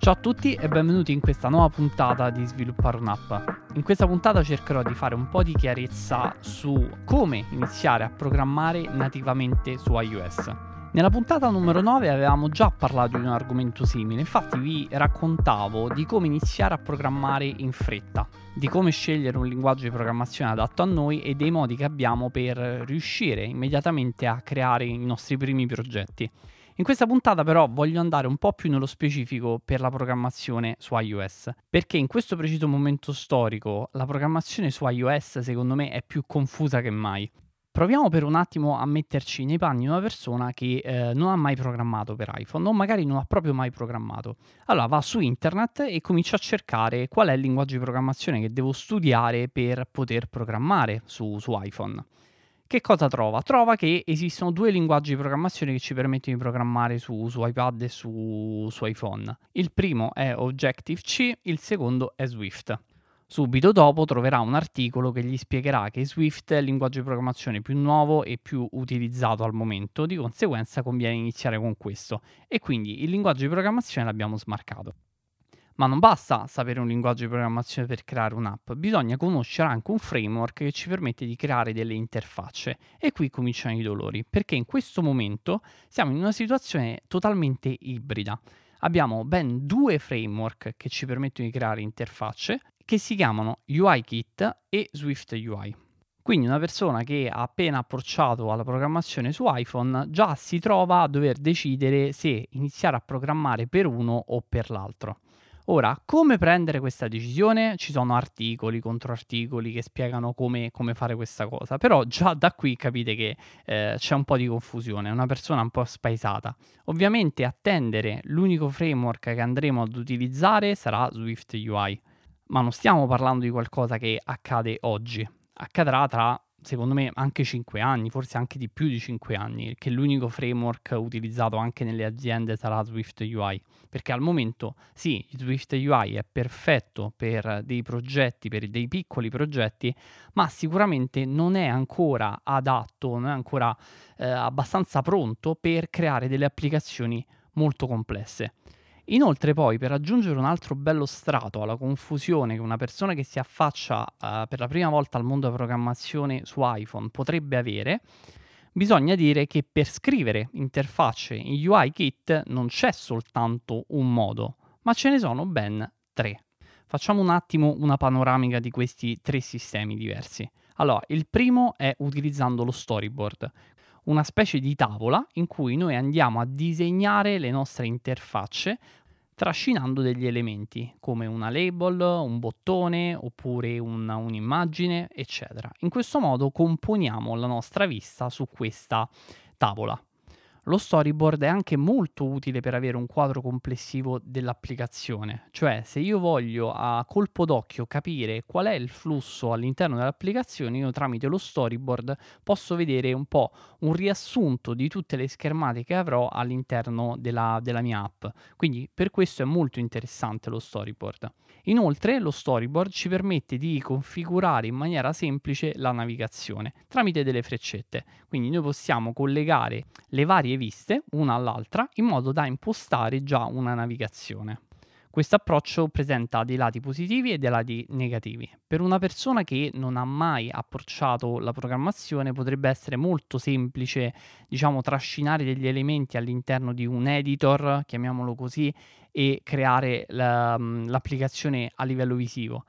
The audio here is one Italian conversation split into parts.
Ciao a tutti e benvenuti in questa nuova puntata di Sviluppare un'app. In questa puntata cercherò di fare un po' di chiarezza su come iniziare a programmare nativamente su iOS. Nella puntata numero 9 avevamo già parlato di un argomento simile, infatti vi raccontavo di come iniziare a programmare in fretta, di come scegliere un linguaggio di programmazione adatto a noi e dei modi che abbiamo per riuscire immediatamente a creare i nostri primi progetti. In questa puntata però voglio andare un po' più nello specifico per la programmazione su iOS, perché in questo preciso momento storico la programmazione su iOS secondo me è più confusa che mai. Proviamo per un attimo a metterci nei panni una persona che eh, non ha mai programmato per iPhone o magari non ha proprio mai programmato. Allora va su internet e comincia a cercare qual è il linguaggio di programmazione che devo studiare per poter programmare su, su iPhone. Che cosa trova? Trova che esistono due linguaggi di programmazione che ci permettono di programmare su, su iPad e su, su iPhone. Il primo è Objective-C, il secondo è Swift. Subito dopo troverà un articolo che gli spiegherà che Swift è il linguaggio di programmazione più nuovo e più utilizzato al momento, di conseguenza conviene iniziare con questo e quindi il linguaggio di programmazione l'abbiamo smarcato. Ma non basta sapere un linguaggio di programmazione per creare un'app, bisogna conoscere anche un framework che ci permette di creare delle interfacce. E qui cominciano i dolori, perché in questo momento siamo in una situazione totalmente ibrida. Abbiamo ben due framework che ci permettono di creare interfacce che si chiamano UIKit e Swift UI. Quindi una persona che ha appena approcciato alla programmazione su iPhone già si trova a dover decidere se iniziare a programmare per uno o per l'altro. Ora, come prendere questa decisione? Ci sono articoli, controarticoli che spiegano come, come fare questa cosa, però già da qui capite che eh, c'è un po' di confusione, è una persona un po' spaesata. Ovviamente attendere l'unico framework che andremo ad utilizzare sarà Swift UI ma non stiamo parlando di qualcosa che accade oggi, accadrà tra secondo me anche 5 anni, forse anche di più di 5 anni, che l'unico framework utilizzato anche nelle aziende sarà Swift UI, perché al momento sì, Swift UI è perfetto per dei progetti, per dei piccoli progetti, ma sicuramente non è ancora adatto, non è ancora eh, abbastanza pronto per creare delle applicazioni molto complesse. Inoltre poi per aggiungere un altro bello strato alla confusione che una persona che si affaccia uh, per la prima volta al mondo della programmazione su iPhone potrebbe avere, bisogna dire che per scrivere interfacce in UIKit non c'è soltanto un modo, ma ce ne sono ben tre. Facciamo un attimo una panoramica di questi tre sistemi diversi. Allora, il primo è utilizzando lo storyboard, una specie di tavola in cui noi andiamo a disegnare le nostre interfacce trascinando degli elementi come una label, un bottone oppure una, un'immagine, eccetera. In questo modo componiamo la nostra vista su questa tavola. Lo storyboard è anche molto utile per avere un quadro complessivo dell'applicazione, cioè se io voglio a colpo d'occhio capire qual è il flusso all'interno dell'applicazione, io tramite lo storyboard posso vedere un po' un riassunto di tutte le schermate che avrò all'interno della, della mia app. Quindi per questo è molto interessante lo storyboard. Inoltre lo storyboard ci permette di configurare in maniera semplice la navigazione tramite delle freccette. Quindi noi possiamo collegare le varie viste una all'altra in modo da impostare già una navigazione. Questo approccio presenta dei lati positivi e dei lati negativi. Per una persona che non ha mai approcciato la programmazione potrebbe essere molto semplice, diciamo, trascinare degli elementi all'interno di un editor, chiamiamolo così, e creare la, l'applicazione a livello visivo.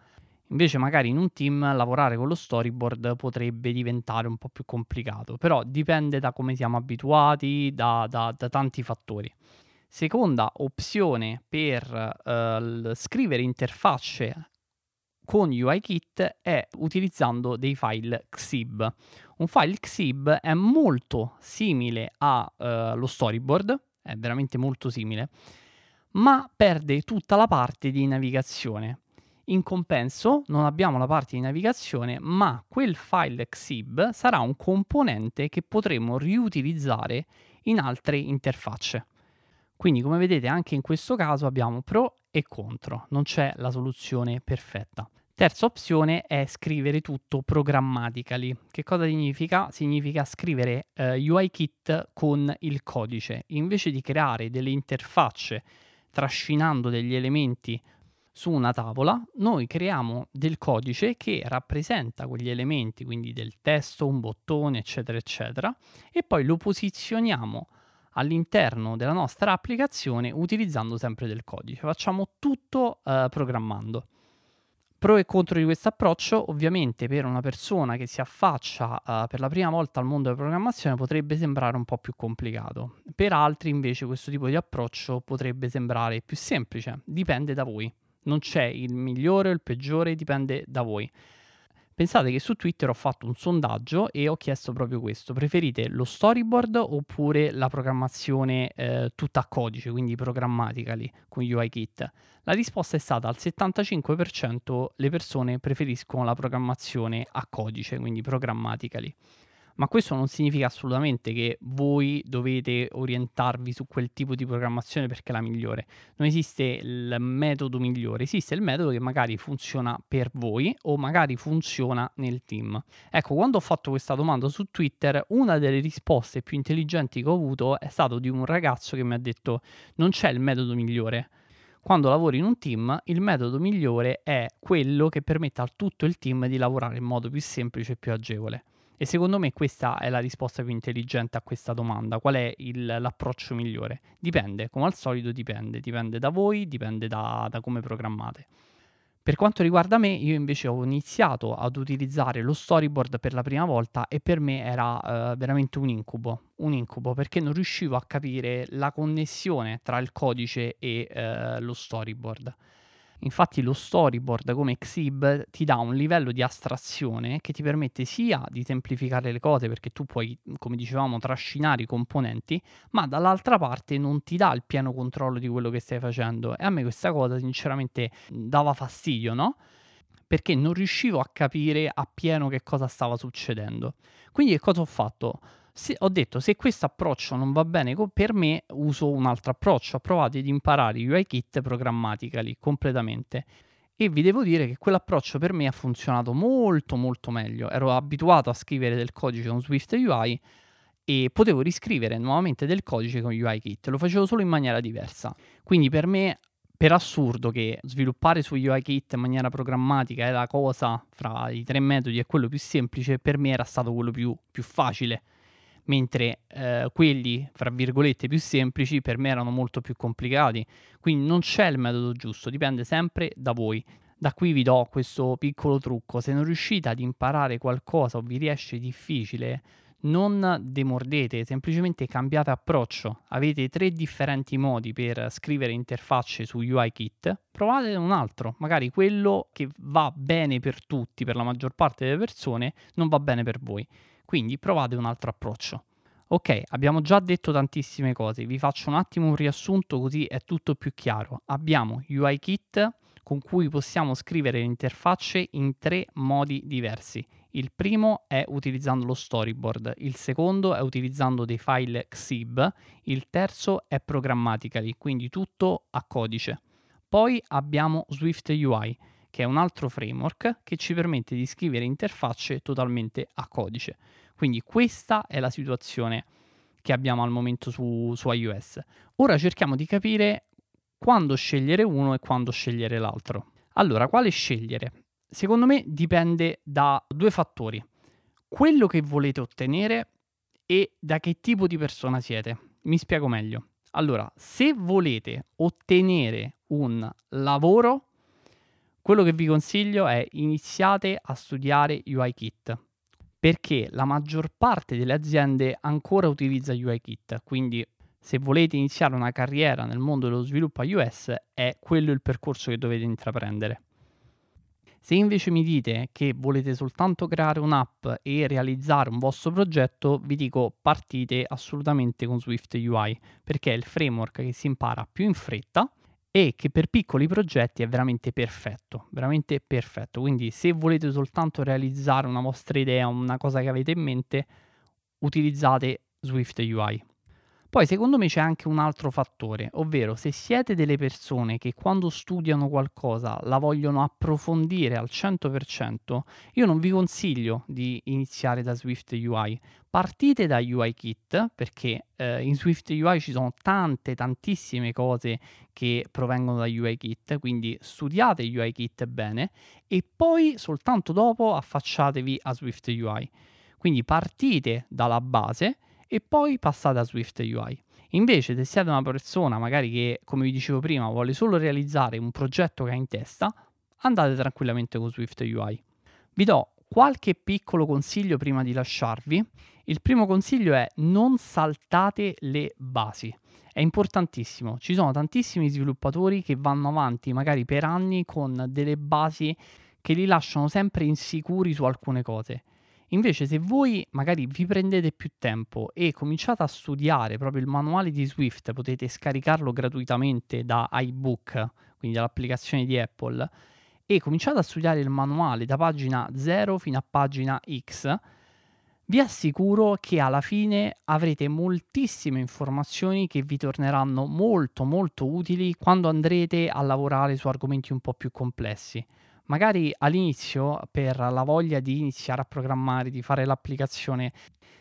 Invece magari in un team lavorare con lo storyboard potrebbe diventare un po' più complicato, però dipende da come siamo abituati, da, da, da tanti fattori. Seconda opzione per uh, scrivere interfacce con UIKit è utilizzando dei file XIB. Un file XIB è molto simile allo uh, storyboard, è veramente molto simile, ma perde tutta la parte di navigazione. In compenso non abbiamo la parte di navigazione, ma quel file XIB sarà un componente che potremo riutilizzare in altre interfacce. Quindi come vedete anche in questo caso abbiamo pro e contro, non c'è la soluzione perfetta. Terza opzione è scrivere tutto programmatically. Che cosa significa? Significa scrivere eh, UIKit con il codice. Invece di creare delle interfacce trascinando degli elementi su una tavola, noi creiamo del codice che rappresenta quegli elementi, quindi del testo, un bottone, eccetera, eccetera, e poi lo posizioniamo all'interno della nostra applicazione utilizzando sempre del codice. Facciamo tutto eh, programmando. Pro e contro di questo approccio, ovviamente per una persona che si affaccia uh, per la prima volta al mondo della programmazione potrebbe sembrare un po' più complicato, per altri invece questo tipo di approccio potrebbe sembrare più semplice, dipende da voi, non c'è il migliore o il peggiore, dipende da voi. Pensate che su Twitter ho fatto un sondaggio e ho chiesto proprio questo. Preferite lo storyboard oppure la programmazione eh, tutta a codice, quindi programmatically con UIKit? La risposta è stata al 75% le persone preferiscono la programmazione a codice, quindi programmatically ma questo non significa assolutamente che voi dovete orientarvi su quel tipo di programmazione perché è la migliore. Non esiste il metodo migliore, esiste il metodo che magari funziona per voi o magari funziona nel team. Ecco, quando ho fatto questa domanda su Twitter, una delle risposte più intelligenti che ho avuto è stato di un ragazzo che mi ha detto non c'è il metodo migliore quando lavori in un team, il metodo migliore è quello che permette a tutto il team di lavorare in modo più semplice e più agevole. E secondo me questa è la risposta più intelligente a questa domanda. Qual è il, l'approccio migliore? Dipende, come al solito dipende. Dipende da voi, dipende da, da come programmate. Per quanto riguarda me, io invece ho iniziato ad utilizzare lo storyboard per la prima volta e per me era uh, veramente un incubo, un incubo perché non riuscivo a capire la connessione tra il codice e uh, lo storyboard. Infatti lo storyboard come Xib ti dà un livello di astrazione che ti permette sia di semplificare le cose perché tu puoi, come dicevamo, trascinare i componenti, ma dall'altra parte non ti dà il pieno controllo di quello che stai facendo. E a me questa cosa sinceramente dava fastidio, no? Perché non riuscivo a capire appieno che cosa stava succedendo. Quindi che cosa ho fatto? Se, ho detto se questo approccio non va bene per me uso un altro approccio ho provato ad imparare UIKit programmatically completamente. E vi devo dire che quell'approccio per me ha funzionato molto molto meglio. Ero abituato a scrivere del codice con Swift UI e potevo riscrivere nuovamente del codice con UIKit lo facevo solo in maniera diversa. Quindi per me per assurdo che sviluppare su UIKit in maniera programmatica è la cosa fra i tre metodi è quello più semplice, per me era stato quello più, più facile mentre eh, quelli, fra virgolette, più semplici per me erano molto più complicati. Quindi non c'è il metodo giusto, dipende sempre da voi. Da qui vi do questo piccolo trucco, se non riuscite ad imparare qualcosa o vi riesce difficile, non demordete, semplicemente cambiate approccio. Avete tre differenti modi per scrivere interfacce su UIKit, provate un altro, magari quello che va bene per tutti, per la maggior parte delle persone, non va bene per voi. Quindi provate un altro approccio. Ok, abbiamo già detto tantissime cose, vi faccio un attimo un riassunto così è tutto più chiaro. Abbiamo UIKit con cui possiamo scrivere le interfacce in tre modi diversi. Il primo è utilizzando lo storyboard, il secondo è utilizzando dei file Xib, il terzo è programmatically, quindi tutto a codice. Poi abbiamo Swift UI, che è un altro framework che ci permette di scrivere interfacce totalmente a codice. Quindi questa è la situazione che abbiamo al momento su, su iOS. Ora cerchiamo di capire quando scegliere uno e quando scegliere l'altro. Allora, quale scegliere? Secondo me dipende da due fattori. Quello che volete ottenere e da che tipo di persona siete. Mi spiego meglio. Allora, se volete ottenere un lavoro, quello che vi consiglio è iniziate a studiare UIKit perché la maggior parte delle aziende ancora utilizza UIKit, quindi se volete iniziare una carriera nel mondo dello sviluppo iOS è quello il percorso che dovete intraprendere. Se invece mi dite che volete soltanto creare un'app e realizzare un vostro progetto, vi dico partite assolutamente con Swift UI perché è il framework che si impara più in fretta e che per piccoli progetti è veramente perfetto, veramente perfetto. Quindi se volete soltanto realizzare una vostra idea, una cosa che avete in mente, utilizzate Swift UI. Poi secondo me c'è anche un altro fattore, ovvero se siete delle persone che quando studiano qualcosa la vogliono approfondire al 100%, io non vi consiglio di iniziare da Swift UI. Partite da UI Kit perché eh, in Swift UI ci sono tante, tantissime cose che provengono da UI Kit, quindi studiate UI Kit bene e poi soltanto dopo affacciatevi a Swift UI. Quindi partite dalla base e poi passate a Swift UI. Invece, se siete una persona magari che, come vi dicevo prima, vuole solo realizzare un progetto che ha in testa, andate tranquillamente con Swift UI. Vi do qualche piccolo consiglio prima di lasciarvi. Il primo consiglio è non saltate le basi. È importantissimo, ci sono tantissimi sviluppatori che vanno avanti magari per anni con delle basi che li lasciano sempre insicuri su alcune cose. Invece se voi magari vi prendete più tempo e cominciate a studiare proprio il manuale di Swift, potete scaricarlo gratuitamente da iBook, quindi dall'applicazione di Apple, e cominciate a studiare il manuale da pagina 0 fino a pagina X, vi assicuro che alla fine avrete moltissime informazioni che vi torneranno molto molto utili quando andrete a lavorare su argomenti un po' più complessi magari all'inizio per la voglia di iniziare a programmare, di fare l'applicazione,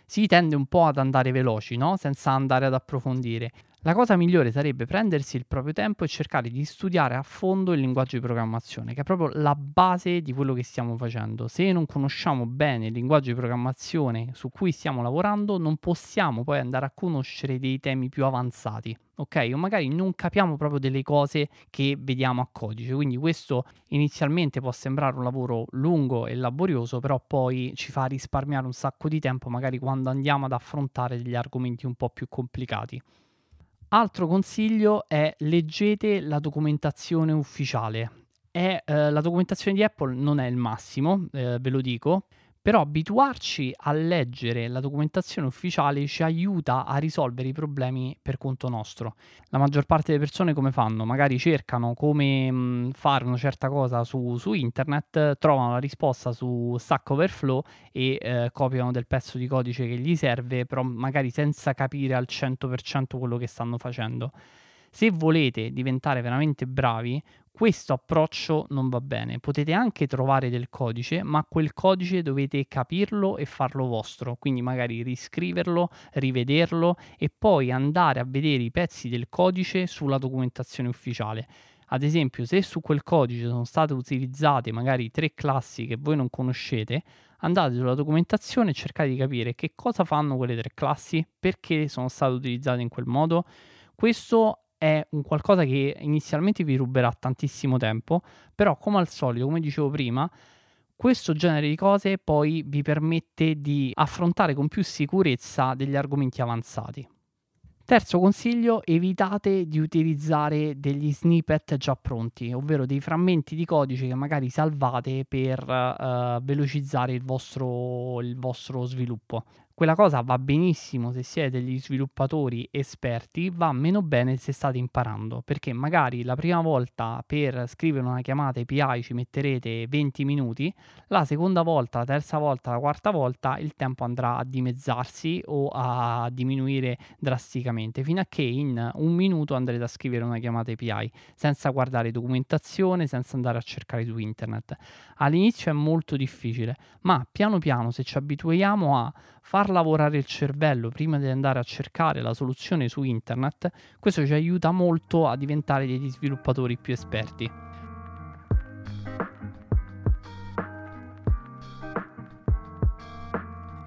si tende un po' ad andare veloci, no? senza andare ad approfondire. La cosa migliore sarebbe prendersi il proprio tempo e cercare di studiare a fondo il linguaggio di programmazione, che è proprio la base di quello che stiamo facendo. Se non conosciamo bene il linguaggio di programmazione su cui stiamo lavorando, non possiamo poi andare a conoscere dei temi più avanzati. Ok, o magari non capiamo proprio delle cose che vediamo a codice. Quindi questo inizialmente può sembrare un lavoro lungo e laborioso, però poi ci fa risparmiare un sacco di tempo, magari quando andiamo ad affrontare degli argomenti un po' più complicati. Altro consiglio è leggete la documentazione ufficiale. È, eh, la documentazione di Apple non è il massimo, eh, ve lo dico, però abituarci a leggere la documentazione ufficiale ci aiuta a risolvere i problemi per conto nostro. La maggior parte delle persone come fanno? Magari cercano come mh, fare una certa cosa su, su, internet, trovano la risposta su Stack Overflow e eh, copiano del pezzo di codice che gli serve, però magari senza capire al 100% quello che stanno facendo. Se volete diventare veramente bravi, questo approccio non va bene. Potete anche trovare del codice, ma quel codice dovete capirlo e farlo vostro, quindi magari riscriverlo, rivederlo e poi andare a vedere i pezzi del codice sulla documentazione ufficiale. Ad esempio, se su quel codice sono state utilizzate magari tre classi che voi non conoscete, andate sulla documentazione e cercate di capire che cosa fanno quelle tre classi, perché sono state utilizzate in quel modo. Questo è un qualcosa che inizialmente vi ruberà tantissimo tempo, però come al solito, come dicevo prima, questo genere di cose poi vi permette di affrontare con più sicurezza degli argomenti avanzati. Terzo consiglio, evitate di utilizzare degli snippet già pronti, ovvero dei frammenti di codice che magari salvate per uh, velocizzare il vostro, il vostro sviluppo. Quella cosa va benissimo se siete degli sviluppatori esperti, va meno bene se state imparando, perché magari la prima volta per scrivere una chiamata API ci metterete 20 minuti, la seconda volta, la terza volta, la quarta volta il tempo andrà a dimezzarsi o a diminuire drasticamente, fino a che in un minuto andrete a scrivere una chiamata API senza guardare documentazione, senza andare a cercare su internet. All'inizio è molto difficile, ma piano piano se ci abituiamo a far lavorare il cervello prima di andare a cercare la soluzione su internet, questo ci aiuta molto a diventare degli sviluppatori più esperti.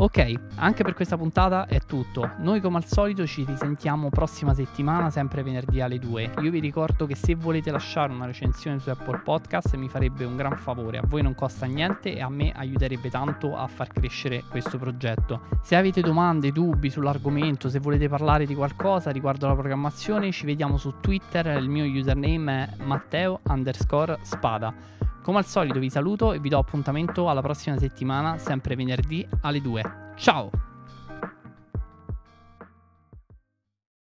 Ok, anche per questa puntata è tutto. Noi come al solito ci risentiamo prossima settimana, sempre venerdì alle 2. Io vi ricordo che se volete lasciare una recensione su Apple Podcast mi farebbe un gran favore. A voi non costa niente e a me aiuterebbe tanto a far crescere questo progetto. Se avete domande, dubbi sull'argomento, se volete parlare di qualcosa riguardo la programmazione, ci vediamo su Twitter. Il mio username è Matteo underscore spada. Come al solito vi saluto e vi do appuntamento alla prossima settimana, sempre venerdì alle 2. Ciao!